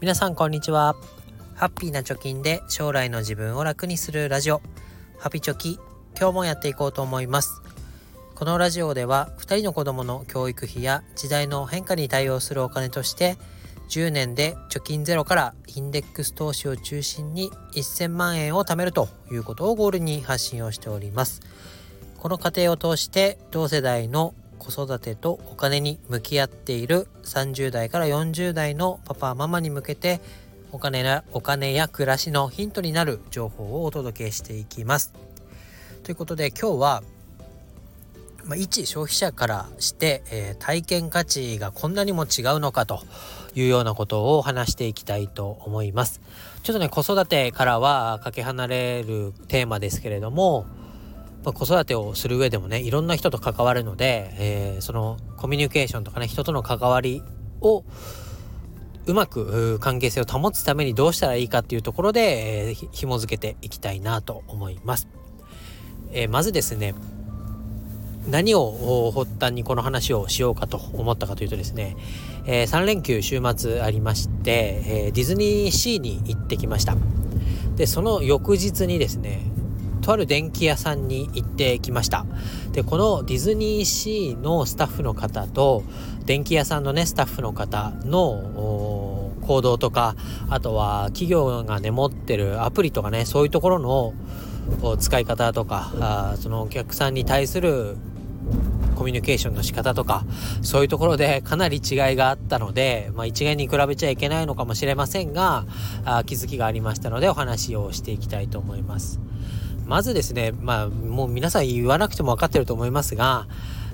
皆さんこんにちは。ハッピーな貯金で将来の自分を楽にするラジオ。ハピチョキ今日もやっていこうと思います。このラジオでは2人の子供の教育費や時代の変化に対応するお金として10年で貯金ゼロからインデックス投資を中心に1000万円を貯めるということをゴールに発信をしております。この過程を通して同世代の子育てとお金に向き合っている30代から40代のパパママに向けてお金やお金や暮らしのヒントになる情報をお届けしていきます。ということで今日は、まあ、一消費者からして、えー、体験価値がこんなにも違うのかというようなことを話していきたいと思います。ちょっとね子育てからはかけ離れるテーマですけれどもまあ、子育てをする上でもねいろんな人と関わるので、えー、そのコミュニケーションとかね人との関わりをうまく関係性を保つためにどうしたらいいかっていうところで、えー、紐付けていきたいなと思います。えー、まずですね何を発端にこの話をしようかと思ったかというとですね、えー、3連休週末ありまして、えー、ディズニーシーに行ってきましたでその翌日にですねとある電気屋さんに行ってきました。で、このディズニーシーのスタッフの方と、電気屋さんのね、スタッフの方の行動とか、あとは企業がね、持ってるアプリとかね、そういうところの使い方とか、あそのお客さんに対するコミュニケーションの仕方とか、そういうところでかなり違いがあったので、まあ、一概に比べちゃいけないのかもしれませんが、あ気づきがありましたのでお話をしていきたいと思います。まずですね、まあ、もう皆さん言わなくても分かってると思いますが、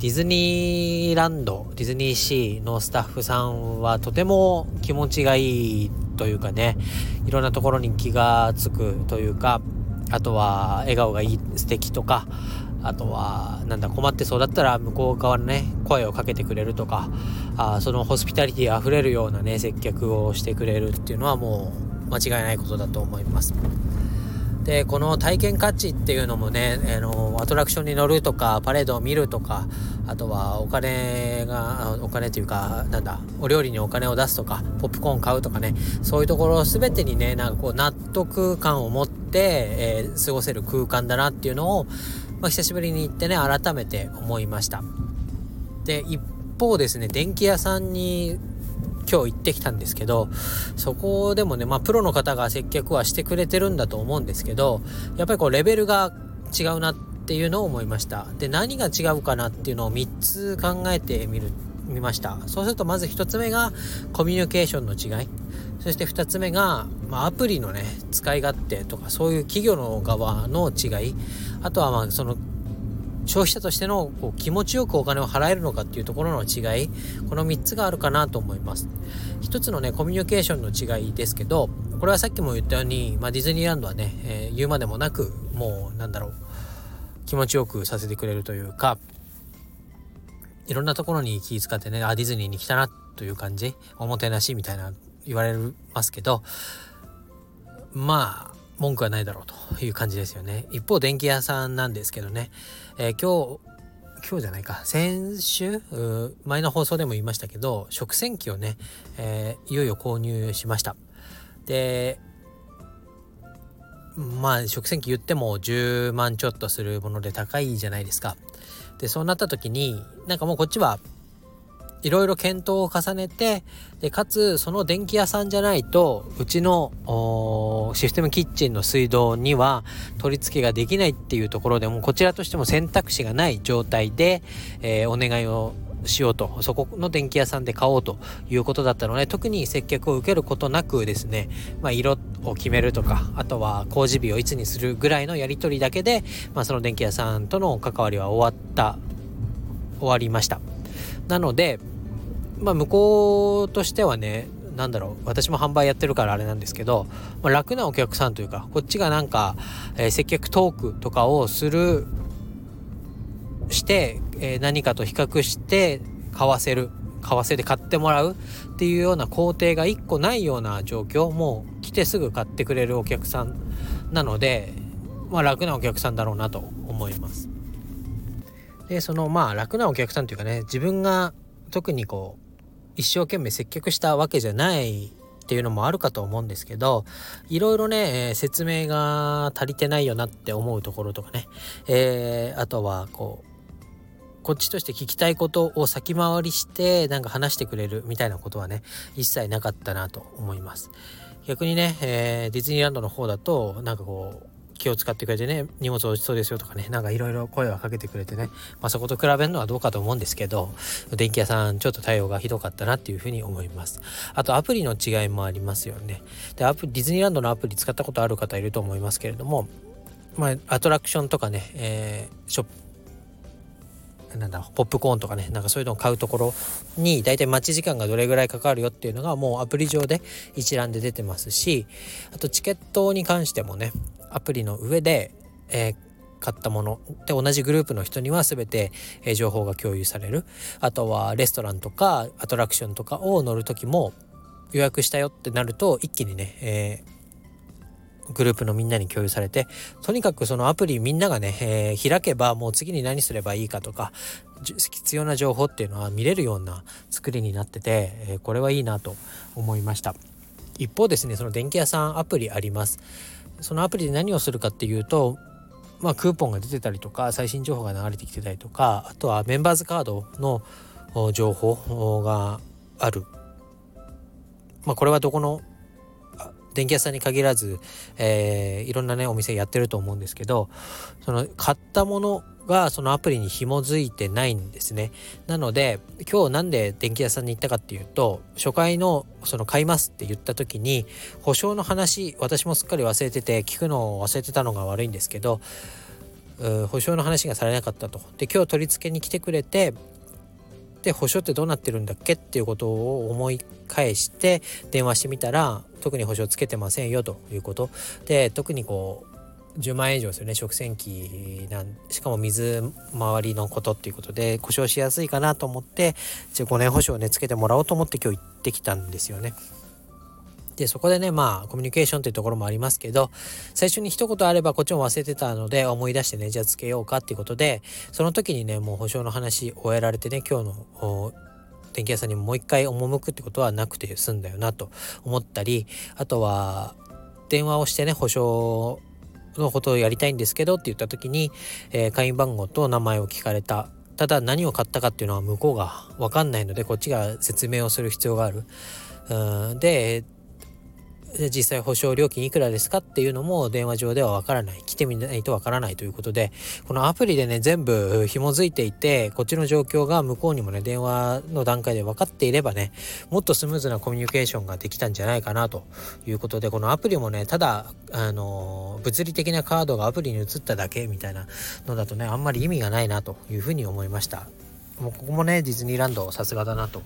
ディズニーランド、ディズニーシーのスタッフさんはとても気持ちがいいというかね、いろんなところに気がつくというか、あとは笑顔がいい、素敵とか、あとは、なんだ、困ってそうだったら向こう側のね、声をかけてくれるとか、あそのホスピタリティ溢れるようなね、接客をしてくれるっていうのはもう間違いないことだと思います。でこの体験価値っていうのもね、あのアトラクションに乗るとかパレードを見るとかあとはお金がお金というかなんだお料理にお金を出すとかポップコーン買うとかねそういうところ全てにねなんかこう納得感を持って、えー、過ごせる空間だなっていうのを、まあ、久しぶりに行ってね改めて思いました。で一方ですね電気屋さんに今日行ってきたんですけど、そこでもね、まあプロの方が接客はしてくれてるんだと思うんですけど、やっぱりこうレベルが違うなっていうのを思いました。で、何が違うかなっていうのを3つ考えてみる、見ました。そうするとまず1つ目がコミュニケーションの違い。そして2つ目が、まあ、アプリのね、使い勝手とかそういう企業の側の違い。あとはまあその消費者としてのこう気持ちよくお金を払えるのかっていうところの違い、この3つがあるかなと思います。一つのね、コミュニケーションの違いですけど、これはさっきも言ったように、まあ、ディズニーランドはね、えー、言うまでもなく、もうなんだろう、気持ちよくさせてくれるというか、いろんなところに気遣ってね、あ、ディズニーに来たなという感じ、おもてなしみたいな言われますけど、まあ、文句はないだろうという感じですよね。一方、電気屋さんなんですけどね、えー、今日、今日じゃないか、先週、前の放送でも言いましたけど、食洗機をね、えー、いよいよ購入しました。で、まあ、食洗機言っても10万ちょっとするもので高いじゃないですか。で、そうなった時に、なんかもうこっちはいろいろ検討を重ねて、で、かつ、その電気屋さんじゃないと、うちのシステムキッチンの水道には取り付けができないっていうところでも、こちらとしても選択肢がない状態で、えー、お願いをしようと、そこの電気屋さんで買おうということだったので、特に接客を受けることなくですね、まあ、色を決めるとか、あとは工事日をいつにするぐらいのやり取りだけで、まあ、その電気屋さんとの関わりは終わった、終わりました。なので、まあ、向こうとしてはね、なんだろう、私も販売やってるからあれなんですけど、まあ、楽なお客さんというか、こっちがなんか、えー、接客トークとかをする、して、えー、何かと比較して買わせる、買わせで買ってもらうっていうような工程が1個ないような状況、もう来てすぐ買ってくれるお客さんなので、まあ楽なお客さんだろうなと思います。で、そのまあ楽なお客さんというかね、自分が特にこう、一生懸命接客したわけじゃないっていうのもあるかと思うんですけどいろいろね、えー、説明が足りてないよなって思うところとかね、えー、あとはこうこっちとして聞きたいことを先回りしてなんか話してくれるみたいなことはね一切なかったなと思います。逆にね、えー、ディズニーランドの方だとなんかこう気を使ってくれてね荷物落ちそうですよとかねなんかいろいろ声をかけてくれてね、まあ、そこと比べるのはどうかと思うんですけど電気屋さんちょっと対応がひどかったなっていうふうに思います。あとアプリの違いもありますよね。でアプリディズニーランドのアプリ使ったことある方いると思いますけれどもまあ、アトラクションとかね、えー、ショップなんだポップコーンとかねなんかそういうのを買うところに大体待ち時間がどれぐらいかかるよっていうのがもうアプリ上で一覧で出てますしあとチケットに関してもねアプリの上で、えー、買ったもので同じグループの人には全て、えー、情報が共有される。あとはレストランとかアトラクションとかを乗る時も予約したよってなると一気にね、えー、グループのみんなに共有されてとにかくそのアプリみんながね、えー、開けばもう次に何すればいいかとか必要な情報っていうのは見れるような作りになってて、え、これはいいなと思いました。一方ですねその電気屋さんアプリあります。そのアプリで何をするかっていうとまあ、クーポンが出てたりとか最新情報が流れてきてたりとかあとはメンバーズカードの情報がある、まあ、これはどこの電気屋さんに限らず、えー、いろんなねお店やってると思うんですけどその買ったものがそのアプリに紐づいてないんですね。なので今日なんで電気屋さんに行ったかっていうと初回のその買いますって言った時に保証の話私もすっかり忘れてて聞くのを忘れてたのが悪いんですけど保証の話がされなかったと。で今日取り付けに来てくれてで保証ってどうなってるんだっけっていうことを思い返して電話してみたら特に保証つけてませんよということで特にこう10万円以上ですよね食洗機なんしかも水回りのことっていうことで故障しやすいかなと思って5年保証をねつけてもらおうと思って今日行ってきたんですよね。でそこでねまあコミュニケーションというところもありますけど最初に一言あればこっちも忘れてたので思い出してねじゃあつけようかっていうことでその時にねもう保証の話終えられてね今日の電気屋さんにもう一回赴くってことはなくて済んだよなと思ったりあとは電話をしてね保証のことをやりたいんですけどって言った時に、えー、会員番号と名前を聞かれたただ何を買ったかっていうのは向こうが分かんないのでこっちが説明をする必要がある。うんで実際保証料金いくらですかっていうのも電話上ではわからない。来てみないとわからないということで、このアプリでね、全部紐づいていて、こっちの状況が向こうにもね、電話の段階で分かっていればね、もっとスムーズなコミュニケーションができたんじゃないかなということで、このアプリもね、ただ、あの、物理的なカードがアプリに移っただけみたいなのだとね、あんまり意味がないなというふうに思いました。もうここもねディズニーランドさすがだなと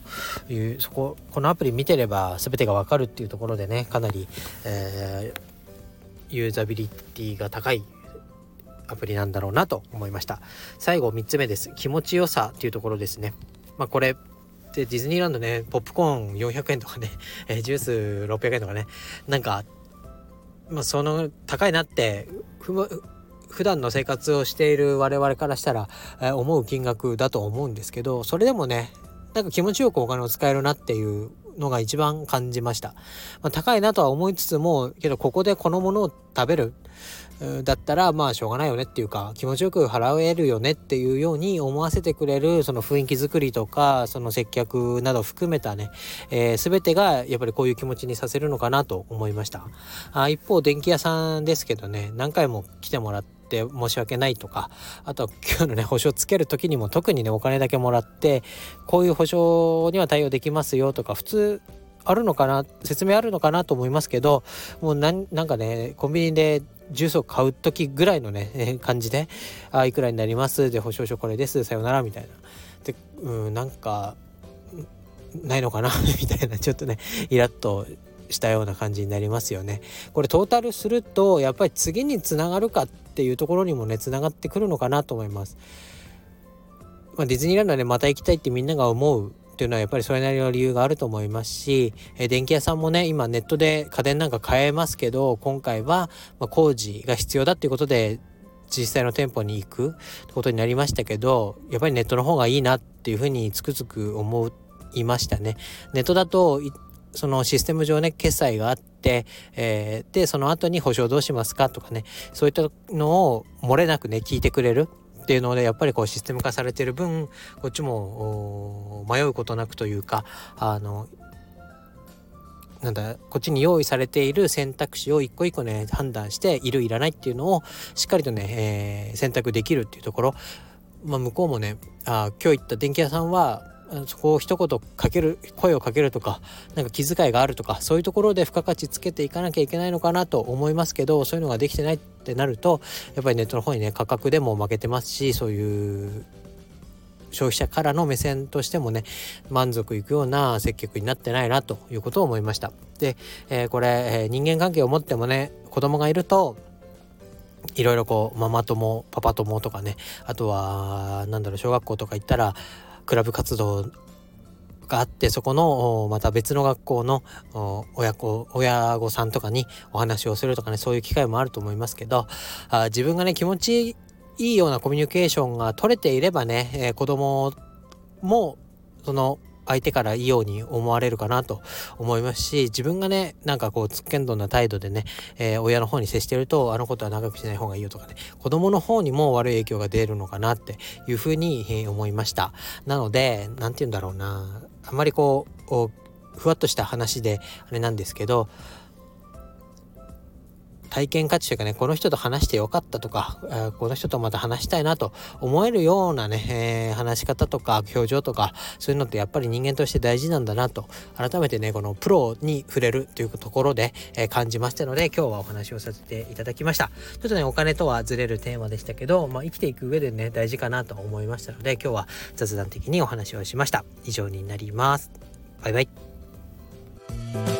いうそここのアプリ見てれば全てがわかるっていうところでねかなり、えー、ユーザビリティが高いアプリなんだろうなと思いました。最後3つ目です。気持ちよさっていうところですね。まあこれでディズニーランドねポップコーン400円とかね、えジュース600円とかねなんかまあその高いなってふむ普段の生活をしている我々からしたら、え、思う金額だと思うんですけどそれでもねなんか気持ちよくお金を使えるなっていうのが一番感じました、まあ、高いなとは思いつつもけどここでこのものを食べるだったらまあしょうがないよねっていうか気持ちよく払えるよねっていうように思わせてくれるその雰囲気作りとかその接客など含めたね、えー、全てがやっぱりこういう気持ちにさせるのかなと思いました。あ一方電気屋さんですけどね何回も来てもらってって申し訳ないとかあとは今日のね保証つける時にも特にねお金だけもらってこういう保証には対応できますよとか普通あるのかな説明あるのかなと思いますけどもうなんかねコンビニでジュースを買う時ぐらいのね 感じで「あいくらになります」で保証書これですさよならみたいな。でうんなんかないのかな みたいなちょっとねイラッとしたような感じになりますよね。これトータルするとやっぱり次につながるかっていうところにもねつながってくるのかなと思います。まあ、ディズニーランドはねまた行きたいってみんなが思うっていうのはやっぱりそれなりの理由があると思いますし、え電気屋さんもね今ネットで家電なんか買えますけど今回はま工事が必要だっていうことで実際の店舗に行くってことになりましたけどやっぱりネットの方がいいなっていうふうにつくづく思いましたね。ネットだとそのシステム上ね決済があって、えー、でその後に保証どうしますかとかねそういったのを漏れなくね聞いてくれる。っていうのでやっぱりこうシステム化されてる分こっちも迷うことなくというかあのなんだこっちに用意されている選択肢を一個一個ね判断しているいらないっていうのをしっかりとね、えー、選択できるっていうところ、まあ、向こうもねあ今日行った電気屋さんはそこを一言かける声をかけるとかなんか気遣いがあるとかそういうところで付加価値つけていかなきゃいけないのかなと思いますけどそういうのができてないってなるとやっぱりネットの方にね価格でも負けてますしそういう消費者からの目線としてもね満足いくような接客になってないなということを思いました。で、えー、これ、えー、人間関係を持ってもね子供がいるといろいろこうママ友パパ友とかねあとはなんだろう小学校とか行ったらクラブ活動があってそこのまた別の学校の親子親御さんとかにお話をするとかねそういう機会もあると思いますけどあ自分がね気持ちいいようなコミュニケーションが取れていればね、えー、子供もその相手からいいように思われるかなと思いますし自分がねなんかこうつっけんどんな態度でね、えー、親の方に接してるとあのことは長くしない方がいいよとかね子供の方にも悪い影響が出るのかなっていうふうに、え、思いました。なので何て言うんだろうな。あんまりこうふわっとした話であれなんですけど体験価値というかね、この人と話してよかったとか、えこの人とまた話したいなと思えるようなね、えー、話し方とか表情とか、そういうのってやっぱり人間として大事なんだなと、改めてね、このプロに触れるというところで、えー、感じましたので、今日はお話をさせていただきました。ちょっとね、お金とはずれるテーマでしたけど、まあ、生きていく上でね、大事かなと思いましたので、今日は雑談的にお話をしました。以上になります。バイバイ。